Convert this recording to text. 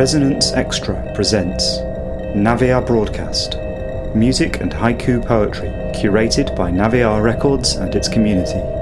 Resonance Extra presents Naviar Broadcast Music and Haiku Poetry, curated by Naviar Records and its community.